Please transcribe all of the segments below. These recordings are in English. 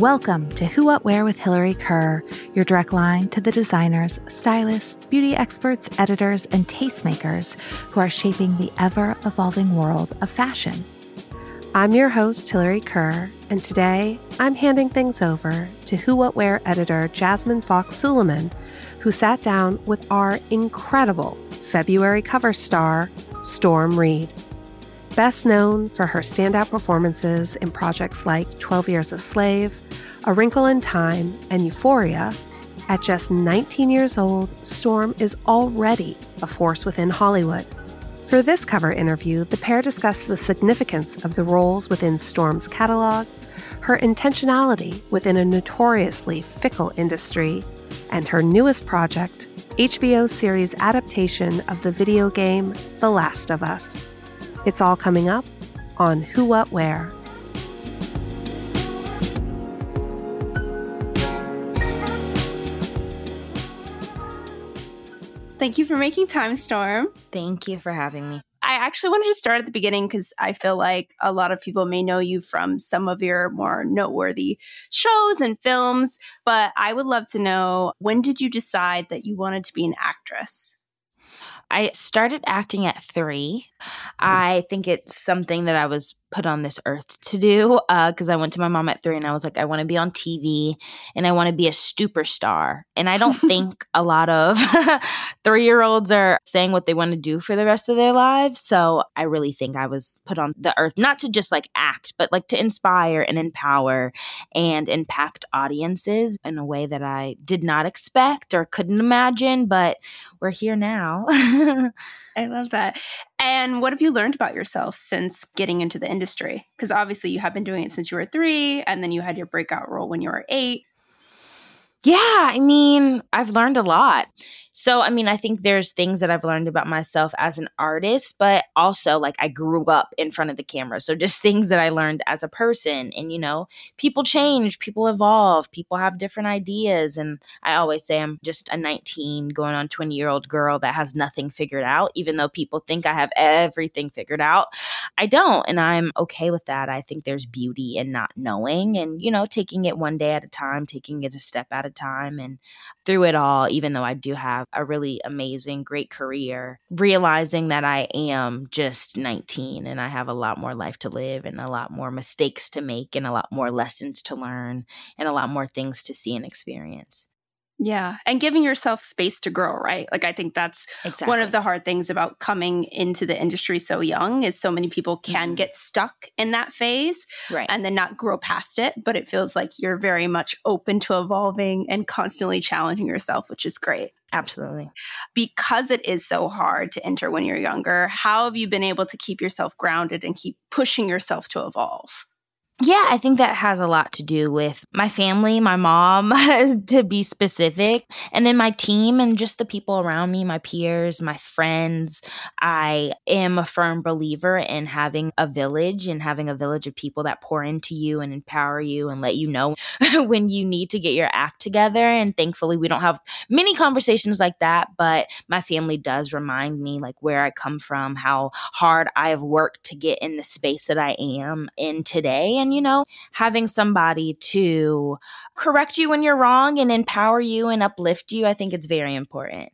Welcome to Who What Wear with Hillary Kerr, your direct line to the designers, stylists, beauty experts, editors, and tastemakers who are shaping the ever evolving world of fashion. I'm your host, Hillary Kerr, and today I'm handing things over to Who What Wear editor Jasmine Fox Suliaman, who sat down with our incredible February cover star, Storm Reid. Best known for her standout performances in projects like 12 Years a Slave, A Wrinkle in Time, and Euphoria, at just 19 years old, Storm is already a force within Hollywood. For this cover interview, the pair discussed the significance of the roles within Storm's catalog, her intentionality within a notoriously fickle industry, and her newest project, HBO's series adaptation of the video game The Last of Us. It's all coming up on Who What Wear. Thank you for making time, Storm. Thank you for having me. I actually wanted to start at the beginning because I feel like a lot of people may know you from some of your more noteworthy shows and films, but I would love to know when did you decide that you wanted to be an actress? I started acting at three. Mm. I think it's something that I was put on this earth to do because uh, I went to my mom at three and I was like, I want to be on TV and I want to be a superstar. And I don't think a lot of three year olds are saying what they want to do for the rest of their lives. So I really think I was put on the earth not to just like act, but like to inspire and empower and impact audiences in a way that I did not expect or couldn't imagine. But we're here now. I love that. And what have you learned about yourself since getting into the industry? Because obviously you have been doing it since you were three, and then you had your breakout role when you were eight. Yeah, I mean, I've learned a lot. So, I mean, I think there's things that I've learned about myself as an artist, but also like I grew up in front of the camera. So, just things that I learned as a person. And, you know, people change, people evolve, people have different ideas. And I always say I'm just a 19 going on 20 year old girl that has nothing figured out, even though people think I have everything figured out. I don't. And I'm okay with that. I think there's beauty in not knowing and, you know, taking it one day at a time, taking it a step at a time. And through it all, even though I do have a really amazing, great career, realizing that I am just 19 and I have a lot more life to live and a lot more mistakes to make and a lot more lessons to learn and a lot more things to see and experience. Yeah. And giving yourself space to grow, right? Like, I think that's exactly. one of the hard things about coming into the industry so young is so many people can mm-hmm. get stuck in that phase right. and then not grow past it. But it feels like you're very much open to evolving and constantly challenging yourself, which is great. Absolutely. Because it is so hard to enter when you're younger, how have you been able to keep yourself grounded and keep pushing yourself to evolve? Yeah, I think that has a lot to do with my family, my mom, to be specific, and then my team and just the people around me, my peers, my friends. I am a firm believer in having a village and having a village of people that pour into you and empower you and let you know when you need to get your act together. And thankfully, we don't have many conversations like that, but my family does remind me like where I come from, how hard I have worked to get in the space that I am in today. And you know, having somebody to correct you when you're wrong and empower you and uplift you, I think it's very important.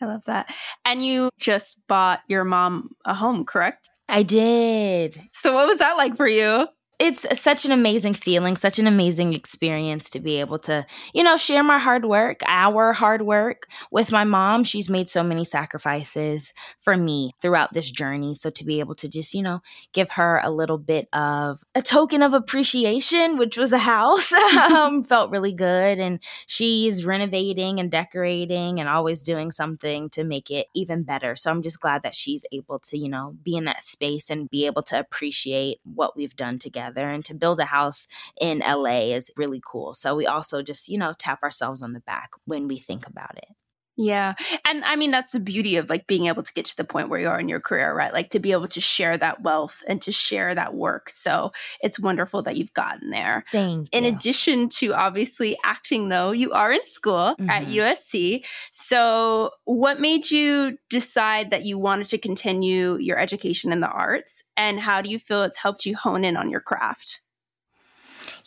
I love that. And you just bought your mom a home, correct? I did. So, what was that like for you? It's such an amazing feeling, such an amazing experience to be able to, you know, share my hard work, our hard work with my mom. She's made so many sacrifices for me throughout this journey. So to be able to just, you know, give her a little bit of a token of appreciation, which was a house, um, felt really good. And she's renovating and decorating and always doing something to make it even better. So I'm just glad that she's able to, you know, be in that space and be able to appreciate what we've done together together. And to build a house in LA is really cool. So we also just, you know, tap ourselves on the back when we think about it. Yeah. And I mean, that's the beauty of like being able to get to the point where you are in your career, right? Like to be able to share that wealth and to share that work. So it's wonderful that you've gotten there. Thank in you. addition to obviously acting, though, you are in school mm-hmm. at USC. So what made you decide that you wanted to continue your education in the arts? And how do you feel it's helped you hone in on your craft?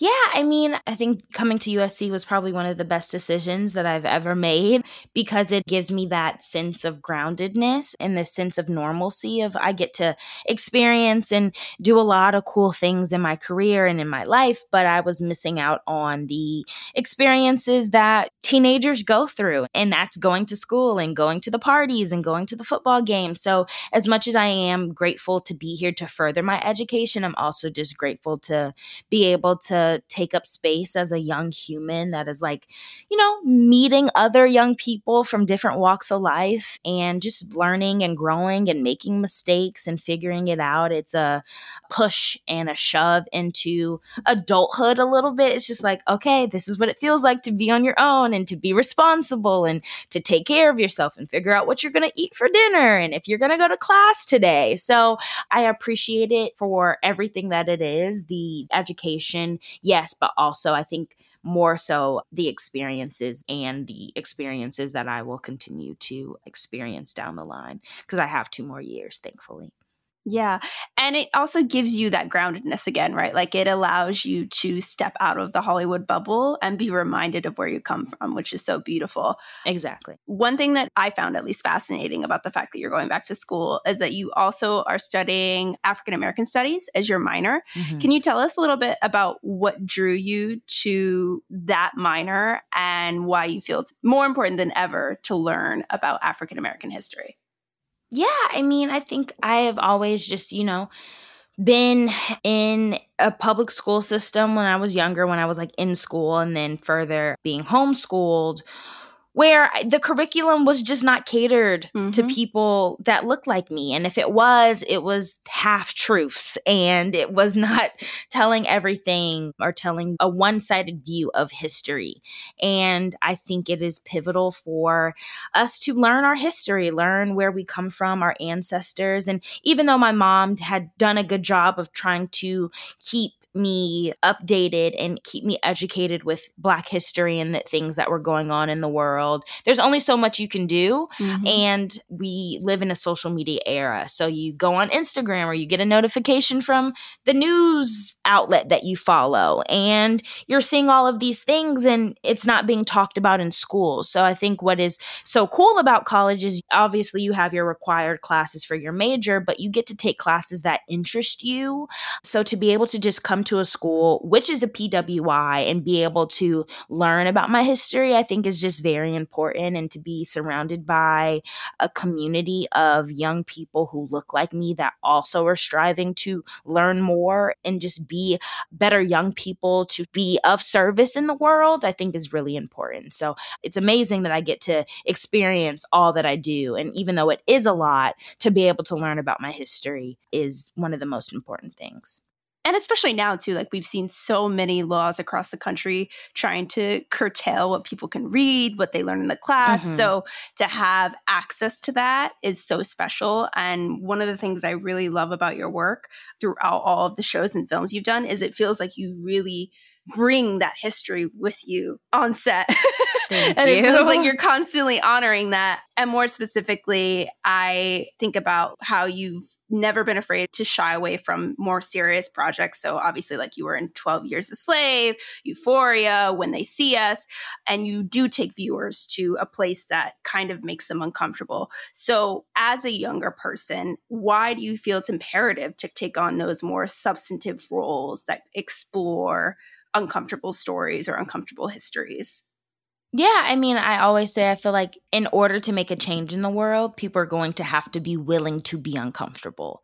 Yeah, I mean, I think coming to USC was probably one of the best decisions that I've ever made because it gives me that sense of groundedness and the sense of normalcy of I get to experience and do a lot of cool things in my career and in my life, but I was missing out on the experiences that teenagers go through and that's going to school and going to the parties and going to the football game. So, as much as I am grateful to be here to further my education, I'm also just grateful to be able to take up space as a young human that is like, you know, meeting other young people from different walks of life and just learning and growing and making mistakes and figuring it out. It's a push and a shove into adulthood a little bit. It's just like, okay, this is what it feels like to be on your own and to be responsible and to take care of yourself and figure out what you're going to eat for dinner and if you're going to go to class today. So I appreciate it for everything that it is the education, yes, but also I think more so the experiences and the experiences that I will continue to experience down the line because I have two more years, thankfully. Yeah. And it also gives you that groundedness again, right? Like it allows you to step out of the Hollywood bubble and be reminded of where you come from, which is so beautiful. Exactly. One thing that I found at least fascinating about the fact that you're going back to school is that you also are studying African American studies as your minor. Mm-hmm. Can you tell us a little bit about what drew you to that minor and why you feel it's more important than ever to learn about African American history? Yeah, I mean, I think I have always just, you know, been in a public school system when I was younger, when I was like in school, and then further being homeschooled where the curriculum was just not catered mm-hmm. to people that looked like me. And if it was, it was half truths and it was not telling everything or telling a one sided view of history. And I think it is pivotal for us to learn our history, learn where we come from, our ancestors. And even though my mom had done a good job of trying to keep me updated and keep me educated with black history and the things that were going on in the world. There's only so much you can do mm-hmm. and we live in a social media era. So you go on Instagram or you get a notification from the news outlet that you follow and you're seeing all of these things and it's not being talked about in schools. So I think what is so cool about college is obviously you have your required classes for your major, but you get to take classes that interest you. So to be able to just come come to a school which is a PWI and be able to learn about my history, I think is just very important. And to be surrounded by a community of young people who look like me that also are striving to learn more and just be better young people to be of service in the world, I think is really important. So it's amazing that I get to experience all that I do. And even though it is a lot, to be able to learn about my history is one of the most important things and especially now too like we've seen so many laws across the country trying to curtail what people can read what they learn in the class mm-hmm. so to have access to that is so special and one of the things i really love about your work throughout all of the shows and films you've done is it feels like you really bring that history with you on set. Thank and it feels like you. you're constantly honoring that. And more specifically, I think about how you've never been afraid to shy away from more serious projects. So obviously, like you were in 12 Years a Slave, Euphoria, When They See Us, and you do take viewers to a place that kind of makes them uncomfortable. So as a younger person, why do you feel it's imperative to take on those more substantive roles that explore uncomfortable stories or uncomfortable histories? Yeah, I mean, I always say I feel like in order to make a change in the world, people are going to have to be willing to be uncomfortable.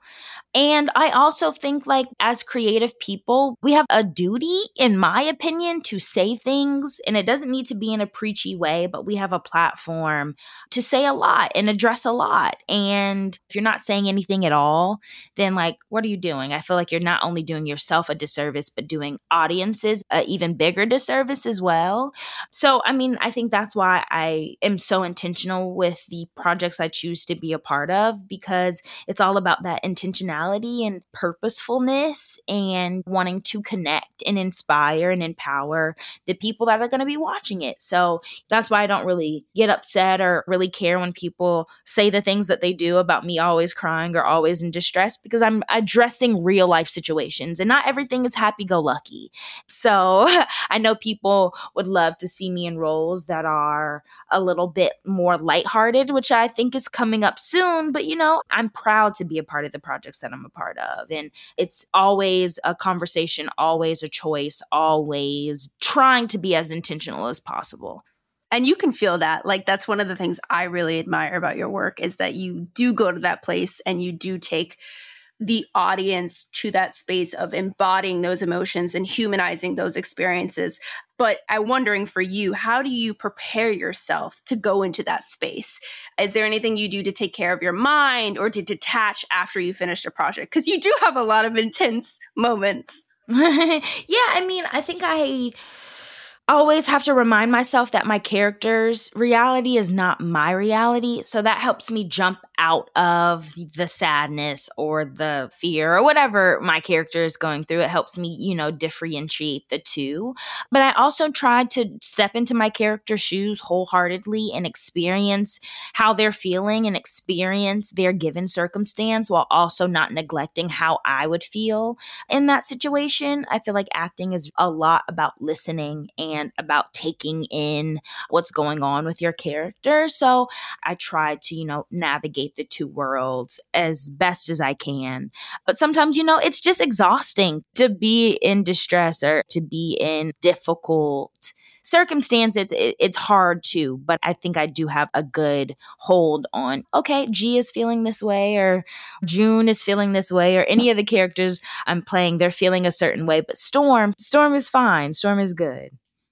And I also think, like, as creative people, we have a duty, in my opinion, to say things. And it doesn't need to be in a preachy way, but we have a platform to say a lot and address a lot. And if you're not saying anything at all, then, like, what are you doing? I feel like you're not only doing yourself a disservice, but doing audiences an even bigger disservice as well. So, I mean, I think that's why I am so intentional with the projects I choose to be a part of because it's all about that intentionality and purposefulness and wanting to connect and inspire and empower the people that are going to be watching it. So that's why I don't really get upset or really care when people say the things that they do about me always crying or always in distress because I'm addressing real life situations and not everything is happy go lucky. So I know people would love to see me enroll that are a little bit more lighthearted, which I think is coming up soon. But, you know, I'm proud to be a part of the projects that I'm a part of. And it's always a conversation, always a choice, always trying to be as intentional as possible. And you can feel that. Like, that's one of the things I really admire about your work is that you do go to that place and you do take the audience to that space of embodying those emotions and humanizing those experiences. But I'm wondering for you, how do you prepare yourself to go into that space? Is there anything you do to take care of your mind or to detach after you finish a project? Because you do have a lot of intense moments. yeah, I mean, I think I always have to remind myself that my character's reality is not my reality. So that helps me jump out of the sadness or the fear or whatever my character is going through. It helps me, you know, differentiate the two. But I also tried to step into my character's shoes wholeheartedly and experience how they're feeling and experience their given circumstance while also not neglecting how I would feel in that situation. I feel like acting is a lot about listening and and about taking in what's going on with your character. So I try to, you know, navigate the two worlds as best as I can. But sometimes, you know, it's just exhausting to be in distress or to be in difficult circumstances it, it's hard too but i think i do have a good hold on okay g is feeling this way or june is feeling this way or any of the characters i'm playing they're feeling a certain way but storm storm is fine storm is good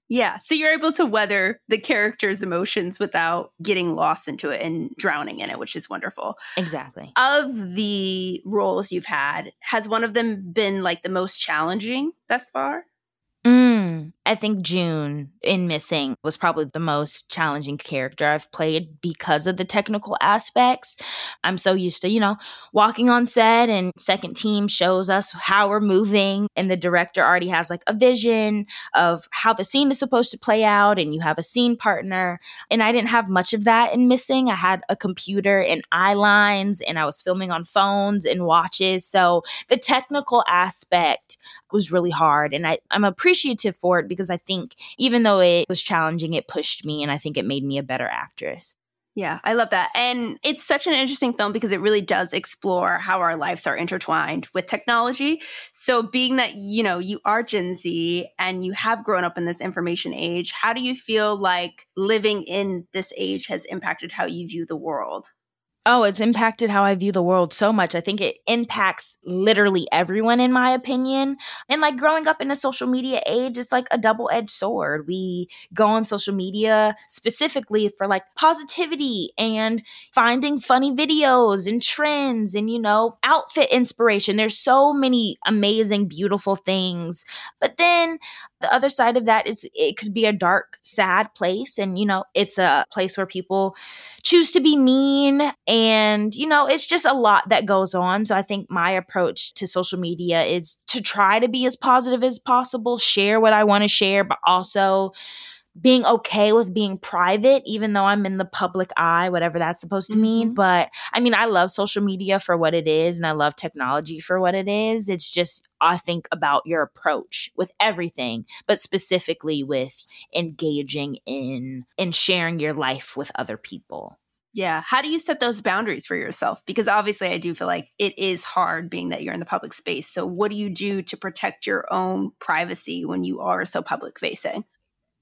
yeah. So you're able to weather the character's emotions without getting lost into it and drowning in it, which is wonderful. Exactly. Of the roles you've had, has one of them been like the most challenging thus far? Mm, I think June in Missing was probably the most challenging character I've played because of the technical aspects. I'm so used to, you know, walking on set and second team shows us how we're moving and the director already has like a vision of how the scene is supposed to play out and you have a scene partner. And I didn't have much of that in Missing. I had a computer and eye lines and I was filming on phones and watches. So the technical aspect was really hard and I, I'm appreciative for it because I think even though it was challenging, it pushed me and I think it made me a better actress. Yeah, I love that. And it's such an interesting film because it really does explore how our lives are intertwined with technology. So, being that, you know, you are Gen Z and you have grown up in this information age, how do you feel like living in this age has impacted how you view the world? Oh, it's impacted how I view the world so much. I think it impacts literally everyone, in my opinion. And like growing up in a social media age, it's like a double edged sword. We go on social media specifically for like positivity and finding funny videos and trends and, you know, outfit inspiration. There's so many amazing, beautiful things. But then the other side of that is it could be a dark, sad place. And, you know, it's a place where people choose to be mean. And, you know, it's just a lot that goes on. So I think my approach to social media is to try to be as positive as possible, share what I want to share, but also being okay with being private, even though I'm in the public eye, whatever that's supposed to mean. Mm-hmm. But I mean, I love social media for what it is, and I love technology for what it is. It's just, I think about your approach with everything, but specifically with engaging in in sharing your life with other people. Yeah. How do you set those boundaries for yourself? Because obviously, I do feel like it is hard being that you're in the public space. So, what do you do to protect your own privacy when you are so public facing?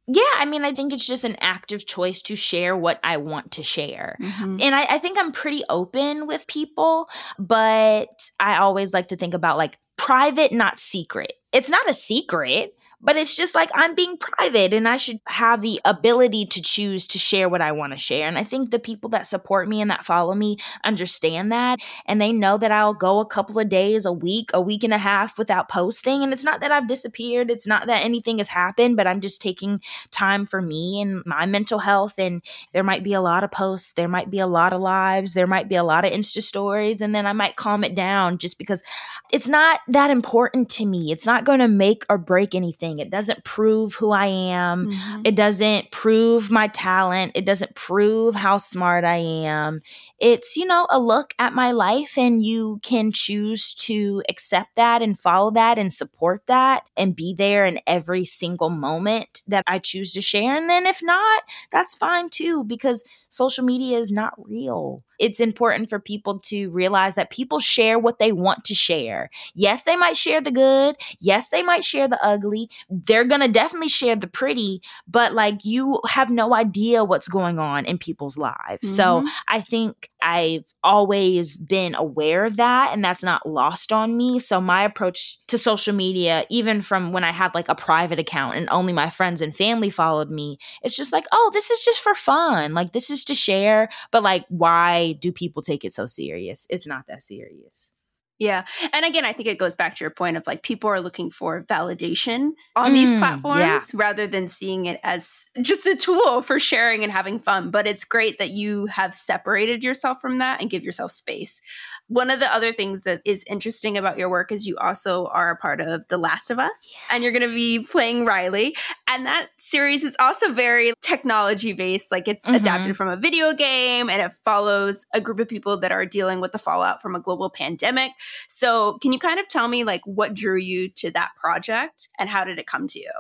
Yeah, I mean, I think it's just an active choice to share what I want to share. Mm-hmm. And I, I think I'm pretty open with people, but I always like to think about like private, not secret. It's not a secret but it's just like I'm being private and I should have the ability to choose to share what I want to share. And I think the people that support me and that follow me understand that. And they know that I'll go a couple of days, a week, a week and a half without posting. And it's not that I've disappeared, it's not that anything has happened, but I'm just taking time for me and my mental health. And there might be a lot of posts, there might be a lot of lives, there might be a lot of Insta stories. And then I might calm it down just because it's not that important to me. It's not going to make or break anything. It doesn't prove who I am. Mm-hmm. It doesn't prove my talent. It doesn't prove how smart I am. It's, you know, a look at my life, and you can choose to accept that and follow that and support that and be there in every single moment that I choose to share. And then if not, that's fine too, because social media is not real it's important for people to realize that people share what they want to share. Yes, they might share the good. Yes, they might share the ugly. They're going to definitely share the pretty, but like you have no idea what's going on in people's lives. Mm-hmm. So I think I've always been aware of that and that's not lost on me. So my approach to social media, even from when I had like a private account and only my friends and family followed me, it's just like, oh, this is just for fun. Like this is to share, but like why do people take it so serious? It's not that serious. Yeah. And again, I think it goes back to your point of like people are looking for validation on mm, these platforms yeah. rather than seeing it as just a tool for sharing and having fun. But it's great that you have separated yourself from that and give yourself space. One of the other things that is interesting about your work is you also are a part of The Last of Us yes. and you're going to be playing Riley. And that series is also very technology based. Like it's mm-hmm. adapted from a video game and it follows a group of people that are dealing with the fallout from a global pandemic. So, can you kind of tell me like what drew you to that project and how did it come to you?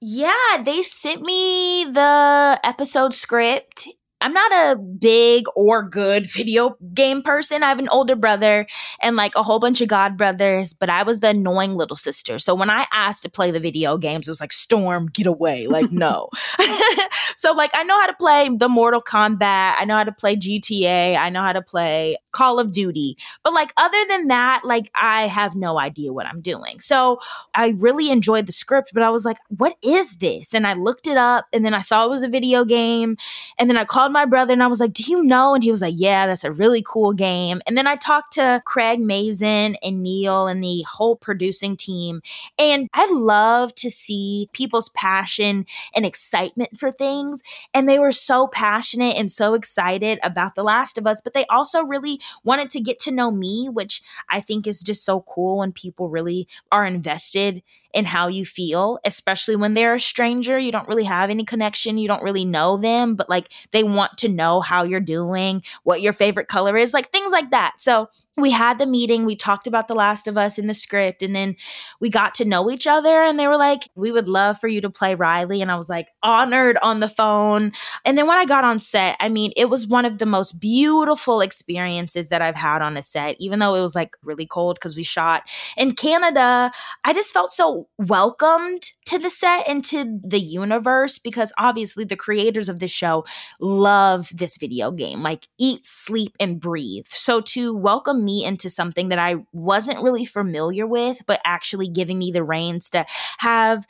Yeah, they sent me the episode script I'm not a big or good video game person. I have an older brother and like a whole bunch of god brothers, but I was the annoying little sister. So when I asked to play the video games, it was like, Storm, get away. Like, no. so, like, I know how to play the Mortal Kombat. I know how to play GTA. I know how to play Call of Duty. But, like, other than that, like, I have no idea what I'm doing. So I really enjoyed the script, but I was like, what is this? And I looked it up and then I saw it was a video game. And then I called my brother and I was like, Do you know? And he was like, Yeah, that's a really cool game. And then I talked to Craig Mazin and Neil and the whole producing team. And I love to see people's passion and excitement for things. And they were so passionate and so excited about The Last of Us, but they also really wanted to get to know me, which I think is just so cool when people really are invested in how you feel, especially when they're a stranger. You don't really have any connection, you don't really know them, but like they want to know how you're doing, what your favorite color is, like things like that. So we had the meeting, we talked about The Last of Us in the script, and then we got to know each other. And they were like, We would love for you to play Riley. And I was like, honored on the phone. And then when I got on set, I mean, it was one of the most beautiful experiences that I've had on a set, even though it was like really cold because we shot in Canada. I just felt so welcomed to the set and to the universe because obviously the creators of this show love this video game, like eat, sleep, and breathe. So to welcome me into something that I wasn't really familiar with, but actually giving me the reins to have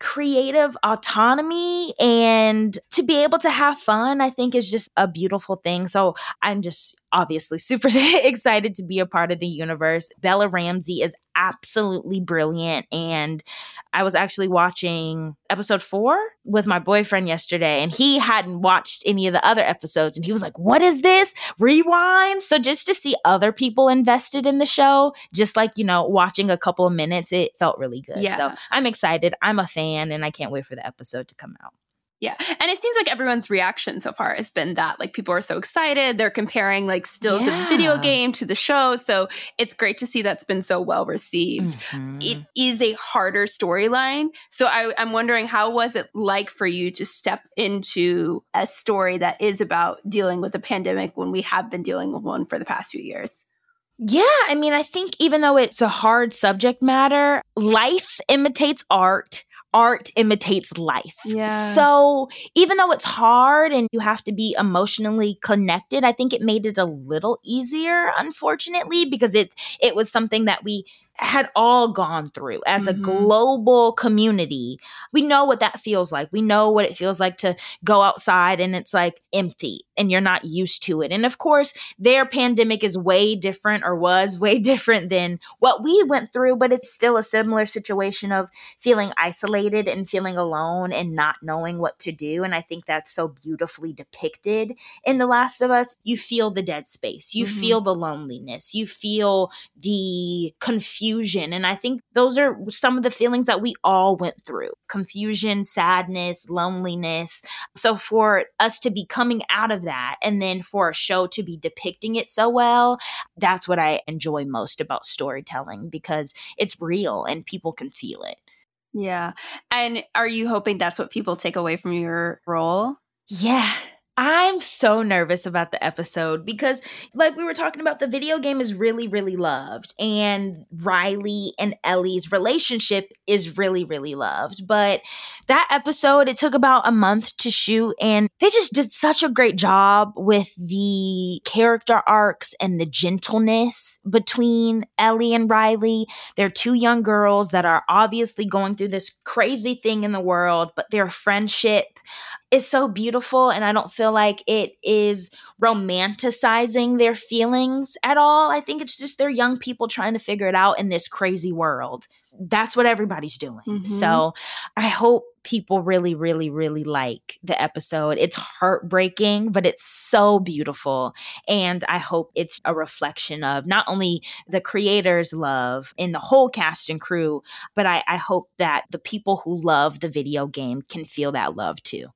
creative autonomy and to be able to have fun, I think is just a beautiful thing. So I'm just obviously super excited to be a part of the universe. Bella Ramsey is absolutely brilliant. And I was actually watching episode four with my boyfriend yesterday, and he hadn't watched any of the other episodes. And he was like, What is this? Rewind. So just to see other people invested in the show, just like, you know, watching a couple of minutes, it felt really good. Yeah. So I'm excited. I'm a fan, and I can't wait for the episode to come out. Yeah. And it seems like everyone's reaction so far has been that like people are so excited. They're comparing like stills Yeah. of video game to the show. So it's great to see that's been so well received. Mhm. It is a harder storyline. So I, I'm wondering how was it like for you to step into a story that is about dealing with a pandemic when we have been dealing with one for the past few years? Yeah, I mean, I think even though it's a hard subject matter, life imitates art. Art imitates life. Yeah. So even though it's hard and you have to be emotionally connected, I think it made it a little easier, unfortunately, because it it was something that we had all gone through as Mhm. a global community. We know what that feels like. We know what it feels like to go outside and it's like empty and you're not used to it. And of course, their pandemic is way different or was way different than what we went through, but it's still a similar situation of feeling isolated and feeling alone and not knowing what to do. And I think that's so beautifully depicted in The Last of Us. You feel the dead space, you Mhm. feel the loneliness, you feel the confusion. And I think those are some of the feelings that we all went through confusion, sadness, loneliness. So for us to be coming out of that and then for a show to be depicting it so well, that's what I enjoy most about storytelling because it's real and people can feel it. Yeah. And are you hoping that's what people take away from your role? Yeah. I'm so nervous about the episode because, like we were talking about, the video game is really, really loved. And Riley and Ellie's relationship is really, really loved. But that episode, it took about a month to shoot. And they just did such a great job with the character arcs and the gentleness between Ellie and Riley. They're two young girls that are obviously going through this crazy thing in the world, but their friendship is so beautiful and I don't feel like it is romanticizing their feelings at all. I think it's just they're young people trying to figure it out in this crazy world. That's what everybody's doing. Mhm. So I hope people really, really, really like the episode. It's heartbreaking, but it's so beautiful. And I hope it's a reflection of not only the creator's love in the whole cast and crew, but I, I hope that the people who love the video game can feel that love too.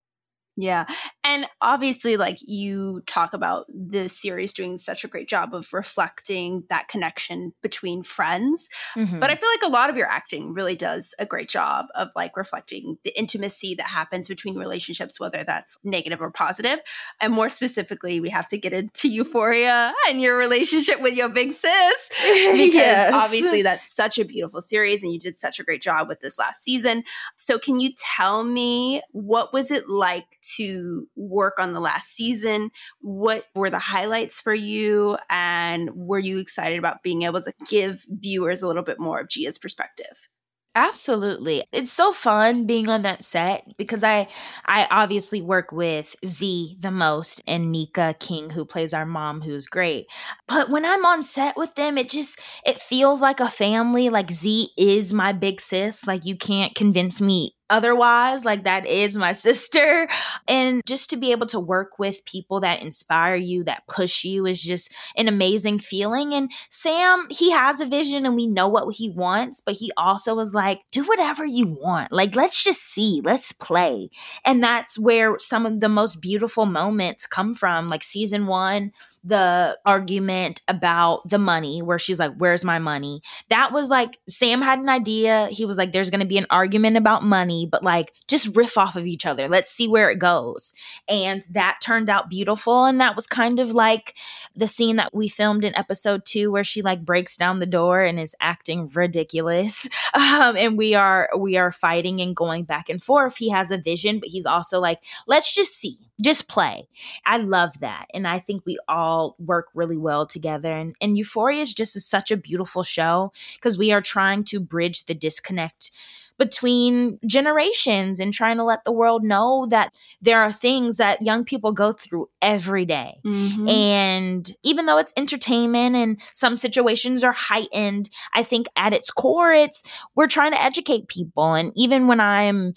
Yeah. And obviously, like you talk about the series doing such a great job of reflecting that connection between friends. Mm-hmm. But I feel like a lot of your acting really does a great job of like reflecting the intimacy that happens between relationships, whether that's negative or positive. And more specifically, we have to get into Euphoria and your relationship with your big sis. Because Yes. obviously, that's such a beautiful series and you did such a great job with this last season. So, can you tell me what was it like to work on the last season? What were the highlights for you? And were you excited about being able to give viewers a little bit more of Gia's perspective? Absolutely. It's so fun being on that set because I I obviously work with Z the most and Nika King who plays our mom who's great. But when I'm on set with them it just it feels like a family like Z is my big sis like you can't convince me otherwise like that is my sister. And just to be able to work with people that inspire you that push you is just an amazing feeling. And Sam he has a vision and we know what he wants but he also was like do whatever you want. Like let's just see. Let's play. And that's where some of the most beautiful moments come from. Like season 1 the argument about the money where she's like where's my money? That was like Sam had an idea. He was like there's going to be an argument about money but like just riff off of each other let's see where it goes and that turned out beautiful and that was kind of like the scene that we filmed in episode 2 where she like breaks down the door and is acting ridiculous um and we are we are fighting and going back and forth he has a vision but he's also like let's just see just play I love that. And I think we all work really well together. And, and Euphoria is just a, such a beautiful show because we are trying to bridge the disconnect between generations and trying to let the world know that there are things that young people go through every day. Mm-hmm. And even though it's entertainment and some situations are heightened, I think at its core, it's we're trying to educate people. And even when I'm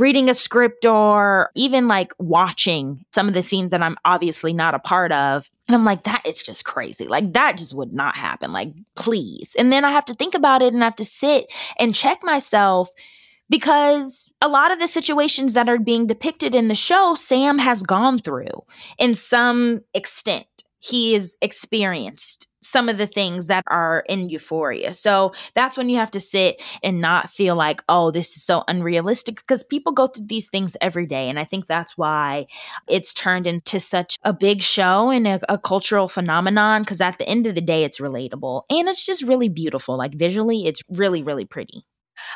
reading a script or even like watching some of the scenes that I'm obviously not a part of. And I'm like, that is just crazy. Like, that just would not happen. Like, please. And then I have to think about it and I have to sit and check myself because a lot of the situations that are being depicted in the show, Sam has gone through in some extent. He is experienced some of the things that are in euphoria. So that's when you have to sit and not feel like, oh, this is so unrealistic because people go through these things every day. And I think that's why it's turned into such a big show and a, a cultural phenomenon because at the end of the day, it's relatable and it's just really beautiful. Like visually, it's really, really pretty.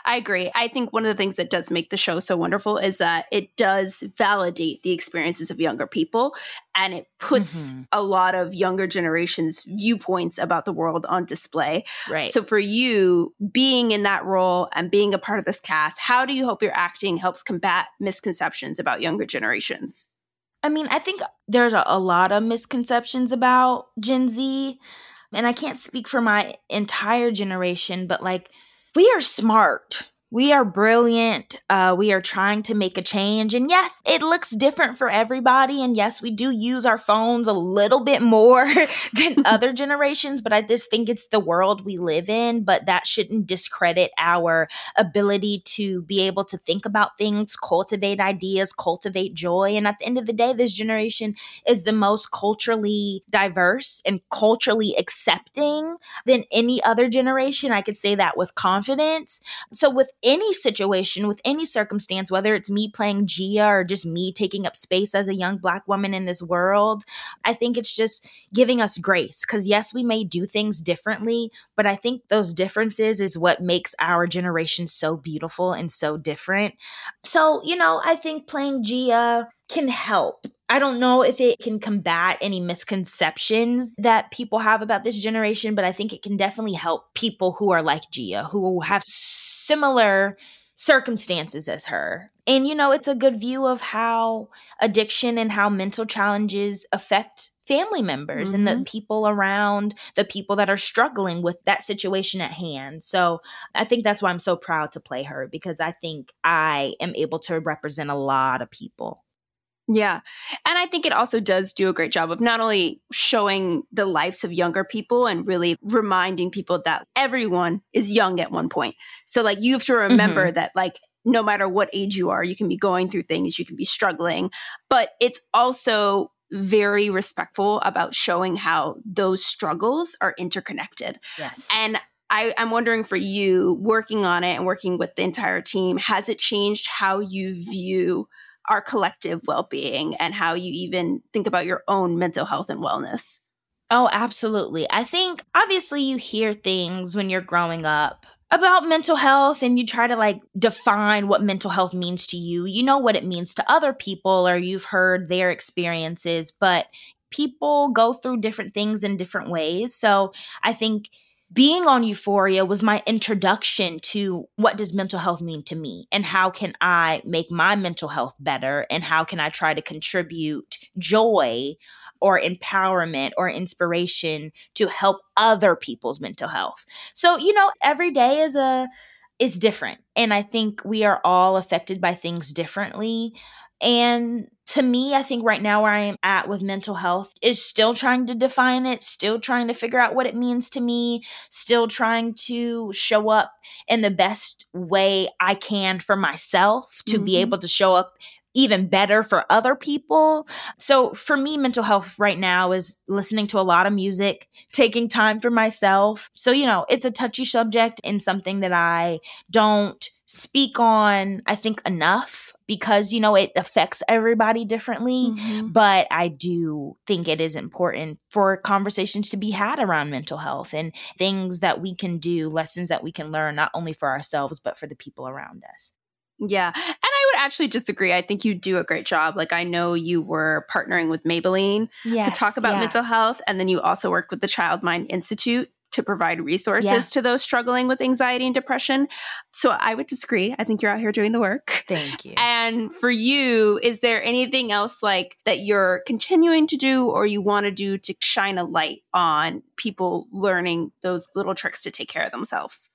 I agree. I think one of the things that does make the show so wonderful is that it does validate the experiences of younger people and it puts mm-hmm. a lot of younger generations' viewpoints about the world on display. Right. So for you, being in that role and being a part of this cast, how do you hope your acting helps combat misconceptions about younger generations? I mean, I think there's a, a lot of misconceptions about Gen Z. And I can't speak for my entire generation, but like we are smart we are brilliant. Uh, we are trying to make a change. And yes, it looks different for everybody. And yes, we do use our phones a little bit more than other generations, but I just think it's the world we live in. But that shouldn't discredit our ability to be able to think about things, cultivate ideas, cultivate joy. And at the end of the day, this generation is the most culturally diverse and culturally accepting than any other generation. I could say that with confidence. So, with any situation, with any circumstance, whether it's me playing Gia or just me taking up space as a young Black woman in this world, I think it's just giving us grace. Because yes, we may do things differently, but I think those differences is what makes our generation so beautiful and so different. So, you know, I think playing Gia can help. I don't know if it can combat any misconceptions that people have about this generation, but I think it can definitely help people who are like Gia, who have similar circumstances as her. And, you know, it's a good view of how addiction and how mental challenges affect family members mm-hmm. and the mm-hmm. people around the people that are struggling with that situation at hand. So I think that's why I'm so proud to play her because I think I am able to represent a lot of people. Yeah. And I think it also does do a great job of not only showing the lives of younger people and really reminding people that everyone is young at one point. So, like, you have to remember mm-hmm. that, like, no matter what age you are, you can be going through things, you can be struggling, but it's also very respectful about showing how those struggles are interconnected. Yes. And I, am wondering for you, working on it and working with the entire team, has it changed how you view our collective well being and how you even think about your own mental health and wellness. Oh, absolutely. I think obviously you hear things when you're growing up about mental health and you try to like define what mental health means to you. You know what it means to other people or you've heard their experiences, but people go through different things in different ways. So I think being on Euphoria was my introduction to what does mental health mean to me and how can I make my mental health better and how can I try to contribute joy or empowerment or inspiration to help other people's mental health. So, you know, every day is a is different and I think we are all affected by things differently. And to me, I think right now where I am at with mental health is still trying to define it, still trying to figure out what it means to me, still trying to show up in the best way I can for myself to mm-hmm. be able to show up even better for other people. So for me, mental health right now is listening to a lot of music, taking time for myself. So, you know, it's a touchy subject and something that I don't speak on, I think, enough because you know it affects everybody differently mm-hmm. but i do think it is important for conversations to be had around mental health and things that we can do lessons that we can learn not only for ourselves but for the people around us yeah. And I would actually disagree. I think you do a great job. Like, I know you were partnering with Maybelline yes, to talk about yeah. mental health. And then you also worked with the Child Mind Institute to provide resources Yeah. to those struggling with anxiety and depression. So I would disagree. I think you're out here doing the work. Thank you. And for you, is there anything else like that you're continuing to do or you want to do to shine a light on people learning those little tricks to take care of themselves?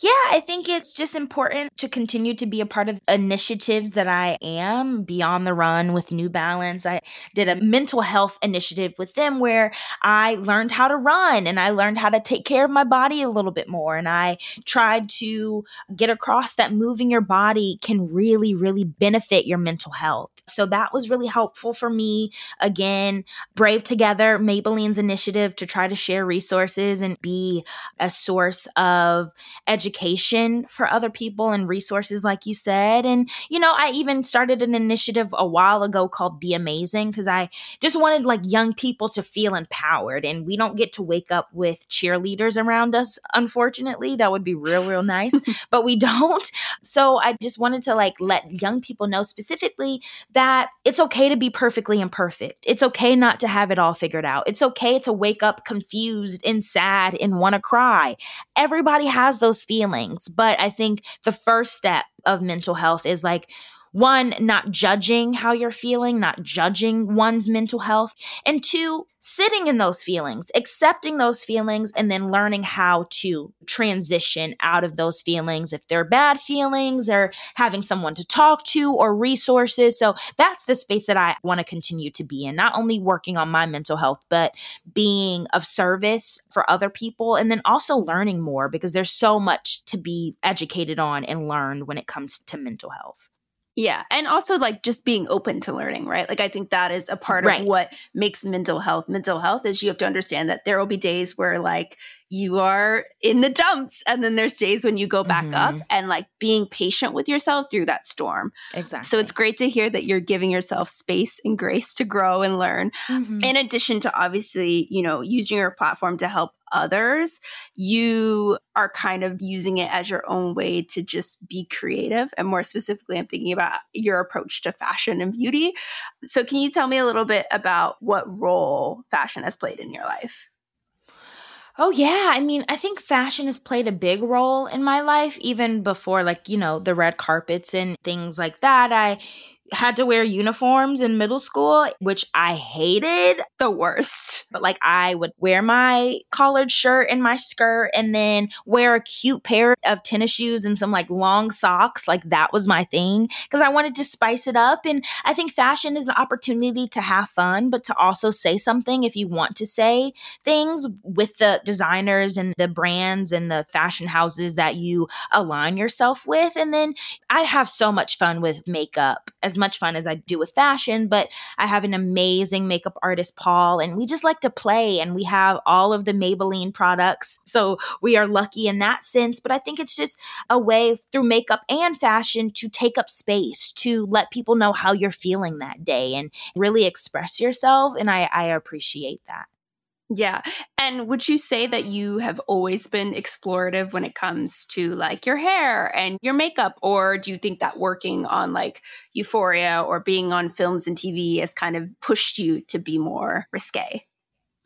Yeah, I think it's just important to continue to be a part of initiatives that I am beyond the run with New Balance. I did a mental health initiative with them where I learned how to run and I learned how to take care of my body a little bit more. And I tried to get across that moving your body can really, really benefit your mental health. So that was really helpful for me. Again, Brave Together, Maybelline's initiative to try to share resources and be a source of education for other people and resources, like you said. And, you know, I even started an initiative a while ago called Be Amazing because I just wanted like young people to feel empowered. And we don't get to wake up with cheerleaders around us, unfortunately. That would be real, real nice, but we don't. So I just wanted to like let young people know specifically that it's okay to be perfectly imperfect. It's okay not to have it all figured out. It's okay to wake up confused and sad and want to cry. Everybody has those feelings, but I think the first step of mental health is like, one, not judging how you're feeling, not judging one's mental health. And two, sitting in those feelings, accepting those feelings, and then learning how to transition out of those feelings if they're bad feelings or having someone to talk to or resources. So that's the space that I want to continue to be in, not only working on my mental health, but being of service for other people and then also learning more because there's so much to be educated on and learned when it comes to mental health. Yeah. And also like just being open to learning, right? Like I think that is a part Right. of what makes mental health mental health is you have to understand that there will be days where like you are in the dumps and then there's days when you go back up Mhm. and like being patient with yourself through that storm. Exactly. So it's great to hear that you're giving yourself space and grace to grow and learn. Mhm. in addition to obviously, you know, using your platform to help others, you are kind of using it as your own way to just be creative. And more specifically, I'm thinking about your approach to fashion and beauty. So, can you tell me a little bit about what role fashion has played in your life? Oh yeah, I mean, I think fashion has played a big role in my life even before like, you know, the red carpets and things like that. I had to wear uniforms in middle school, which I hated, The worst. but like I would wear my collared shirt and my skirt and then wear a cute pair of tennis shoes and some like long socks. Like that was my thing because I wanted to spice it up. And I think fashion is an opportunity to have fun, but to also say something if you want to say things with the designers and the brands and the fashion houses that you align yourself with. And then I have so much fun with makeup, as much fun as I do with fashion, but I have an amazing makeup artist, Paul, and we just like to play and we have all of the Maybelline products. So we are lucky in that sense. But I think it's just a way through makeup and fashion to take up space, to let people know how you're feeling that day and really express yourself. And I, I appreciate that. Yeah. And would you say that you have always been explorative when it comes to like your hair and your makeup? Or do you think that working on like Euphoria or being on films and TV has kind of pushed you to be more risque?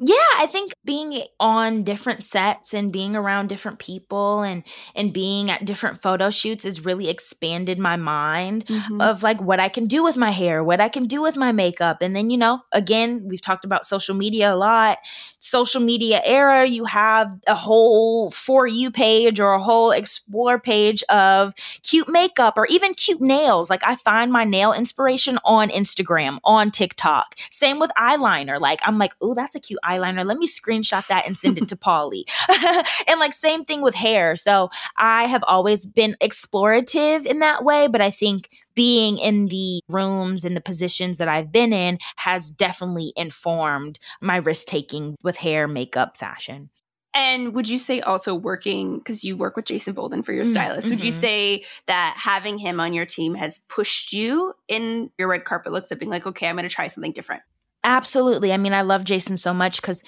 Yeah, I think being on different sets and being around different people and and being at different photo shoots has really expanded my mind mm-hmm. of like what I can do with my hair, what I can do with my makeup. And then, you know, again, we've talked about social media a lot. Social media era, you have a whole for you page or a whole explore page of cute makeup or even cute nails. Like I find my nail inspiration on Instagram, on TikTok. Same with eyeliner. Like I'm like, oh, that's a cute eyeliner. Let me screenshot that and send it to Polly. and like same thing with hair. So I have always been explorative in that way, but I think being in the rooms and the positions that I've been in has definitely informed my risk taking with hair, makeup, fashion. And would you say also working, because you work with Jason Bolden for your Mm, stylist, would you mhm. say that having him on your team has pushed you in your red carpet looks of being like, okay, I'm going to try something different? Absolutely. I mean, I love Jason so much because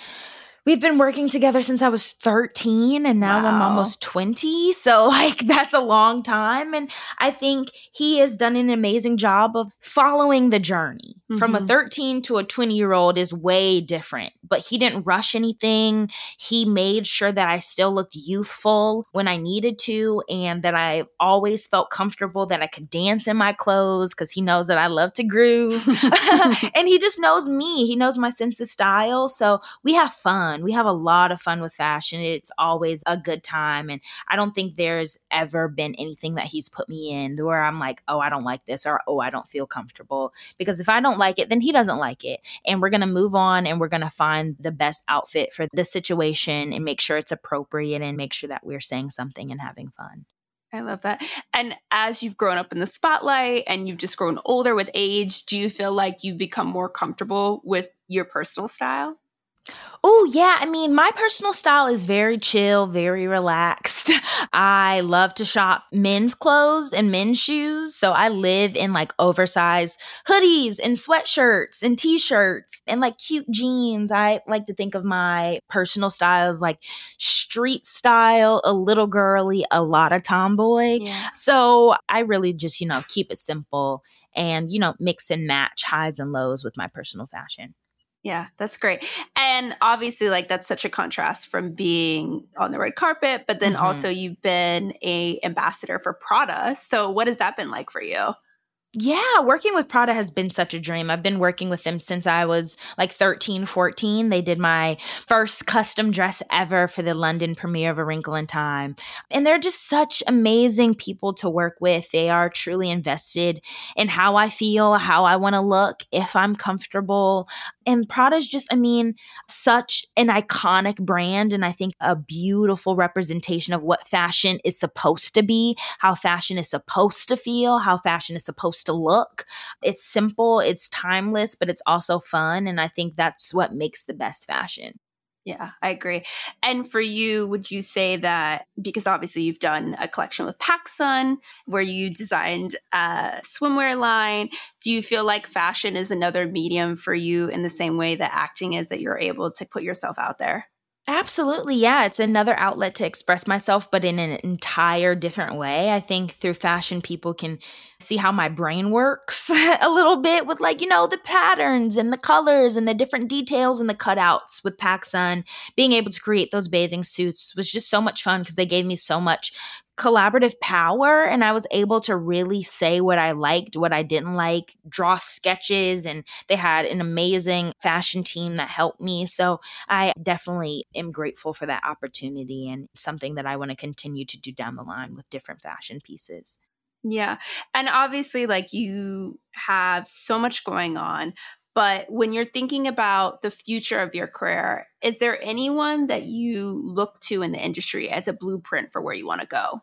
we've been working together since I was 13 and now I'm almost 20. So, like, that's a long time. And I think he has done an amazing job of following the journey. From a Mhm. 13 to a 20 year old is way different but he didn't rush anything. He made sure that I still looked youthful when I needed to and that I always felt comfortable that I could dance in my clothes because he knows that I love to groove. and he just knows me. He knows my sense of style. So we have fun. We have a lot of fun with fashion. It's always a good time. And I don't think there's ever been anything that he's put me in where I'm like, oh, I don't like this or oh, I don't feel comfortable. Because if I don't like it, then he doesn't like it. And we're going to move on and we're going to find the best outfit for the situation and make sure it's appropriate and make sure that we're saying something and having fun. I love that. And as you've grown up in the spotlight and you've just grown older with age, do you feel like you've become more comfortable with your personal style? Oh, yeah. I mean, my personal style is very chill, very relaxed. I love to shop men's clothes and men's shoes. So I live in like oversized hoodies and sweatshirts and t shirts and like cute jeans. I like to think of my personal style as like street style, a little girly, a lot of tomboy. Yeah. So I really just, you know, keep it simple and, you know, mix and match highs and lows with my personal fashion. Yeah, that's great. And obviously like that's such a contrast from being on the red carpet, but then mm-hmm. also you've been a ambassador for Prada. So what has that been like for you? Yeah, working with Prada has been such a dream. I've been working with them since I was like 13, 14. They did my first custom dress ever for the London premiere of A Wrinkle in Time. And they're just such amazing people to work with. They are truly invested in how I feel, how I want to look, if I'm comfortable. And Prada's just, I mean, such an iconic brand. And I think a beautiful representation of what fashion is supposed to be, how fashion is supposed to feel, how fashion is supposed to look. It's simple, it's timeless, but it's also fun. And I think that's what makes the best fashion. Yeah, I agree. And for you, would you say that because obviously you've done a collection with PacSun where you designed a swimwear line, do you feel like fashion is another medium for you in the same way that acting is that you're able to put yourself out there? Absolutely. Yeah. It's another outlet to express myself, but in an entire different way. I think through fashion, people can see how my brain works a little bit with, like, you know, the patterns and the colors and the different details and the cutouts with PacSun. Being able to create those bathing suits was just so much fun because they gave me so much collaborative power and I was able to really say what I liked, what I didn't like, draw sketches and they had an amazing fashion team that helped me. So I definitely am grateful for that opportunity and something that I want to continue to do down the line with different fashion pieces. Yeah. And obviously like you have so much going on, but when you're thinking about the future of your career, is there anyone that you look to in the industry as a blueprint for where you want to go?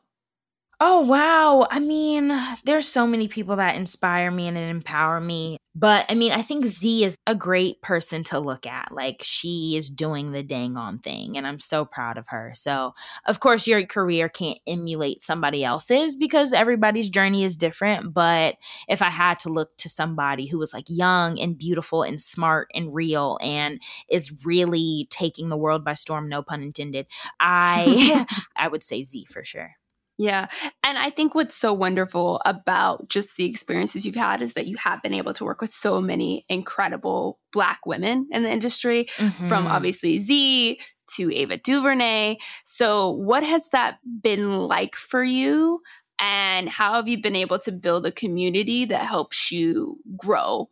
Oh, wow. I mean, there's so many people that inspire me and empower me. But I mean, I think Z is a great person to look at. Like, she is doing the dang on thing, and I'm so proud of her. So, of course, your career can't emulate somebody else's because everybody's journey is different. But if I had to look to somebody who was like young and beautiful and smart and real and is really taking the world by storm, no pun intended, I I would say Z for sure. Yeah. And I think what's so wonderful about just the experiences you've had is that you have been able to work with so many incredible Black women in the industry, mm-hmm. from obviously Z to Ava DuVernay. So, what has that been like for you? And how have you been able to build a community that helps you grow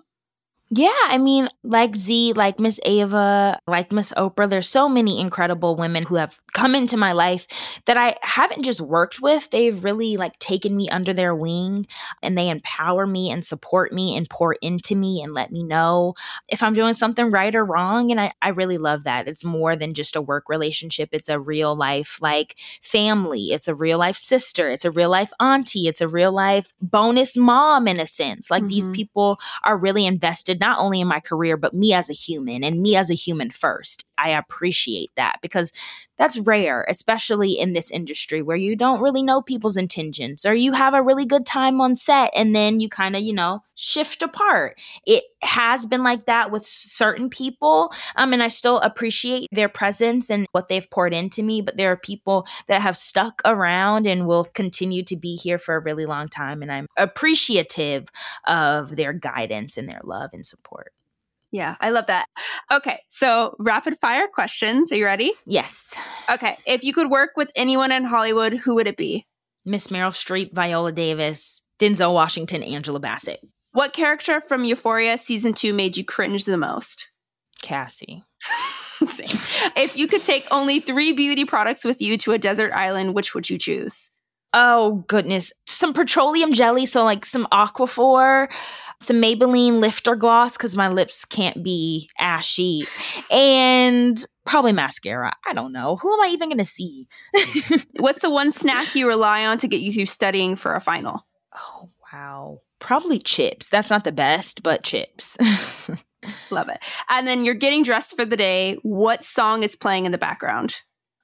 yeah, I mean, like Z, like Miss Ava, like Miss Oprah, there's so many incredible women who have come into my life that I haven't just worked with. They've really like taken me under their wing and they empower me and support me and pour into me and let me know if I'm doing something right or wrong. And I, I really love that. It's more than just a work relationship, it's a real life like family, it's a real life sister, it's a real life auntie, it's a real life bonus mom in a sense. Like mm-hmm. these people are really invested not only in my career, but me as a human and me as a human first. I appreciate that because that's rare, especially in this industry where you don't really know people's intentions or you have a really good time on set and then you kind of, you know, shift apart. It has been like that with certain people. Um, and I still appreciate their presence and what they've poured into me, but there are people that have stuck around and will continue to be here for a really long time. And I'm appreciative of their guidance and their love and support. Yeah, I love that. Okay, so rapid fire questions. Are you ready? Yes. Okay, if you could work with anyone in Hollywood, who would it be? Miss Meryl Streep, Viola Davis, Denzel Washington, Angela Bassett. What character from Euphoria season two made you cringe the most? Cassie. Same. If you could take only three beauty products with you to a desert island, which would you choose? Oh goodness. Some petroleum jelly, so like some Aquaphor, some Maybelline lifter gloss because my lips can't be ashy, and probably mascara. I don't know. Who am I even going to see? What's the one snack you rely on to get you through studying for a final? oh wow. Probably chips. That's not the best, but chips. Love it. And then you're getting dressed for the day. What song is playing in the background?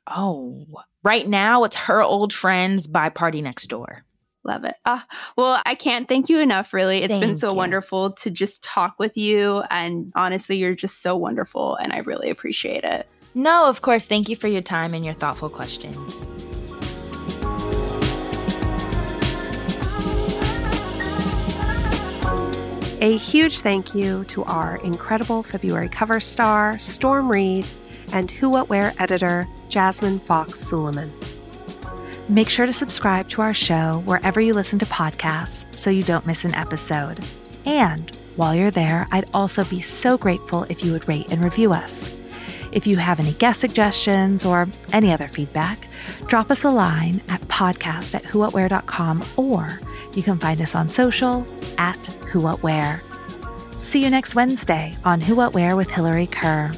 Oh, right now it's her old friends by PartyNextDoor. Love it. Uh, well, I can't thank you enough, really. It's been so you. wonderful to just talk with you. And honestly, you're just so wonderful. And I really appreciate it. No, of course. Thank you for your time and your thoughtful questions. A huge thank you to our incredible February cover star, Storm Reid, and Who What Wear editor, Jasmine Fox Suliaman. Make sure to subscribe to our show wherever you listen to podcasts so you don't miss an episode. And while you're there, I'd also be so grateful if you would rate and review us. If you have any guest suggestions or any other feedback, drop us a line at podcast at whowhatwear.com or you can find us on social at Who What Wear. See you next Wednesday on Who What Wear with Hilary Kerr.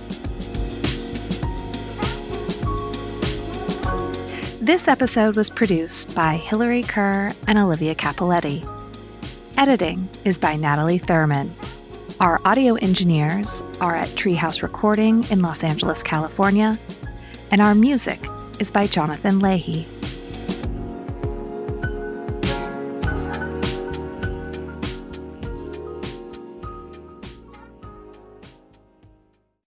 This episode was produced by Hilary Kerr and Olivia Capoletti. Editing is by Natalie Thurman. Our audio engineers are at Treehouse Recording in Los Angeles, California, and our music is by Jonathan Leahy.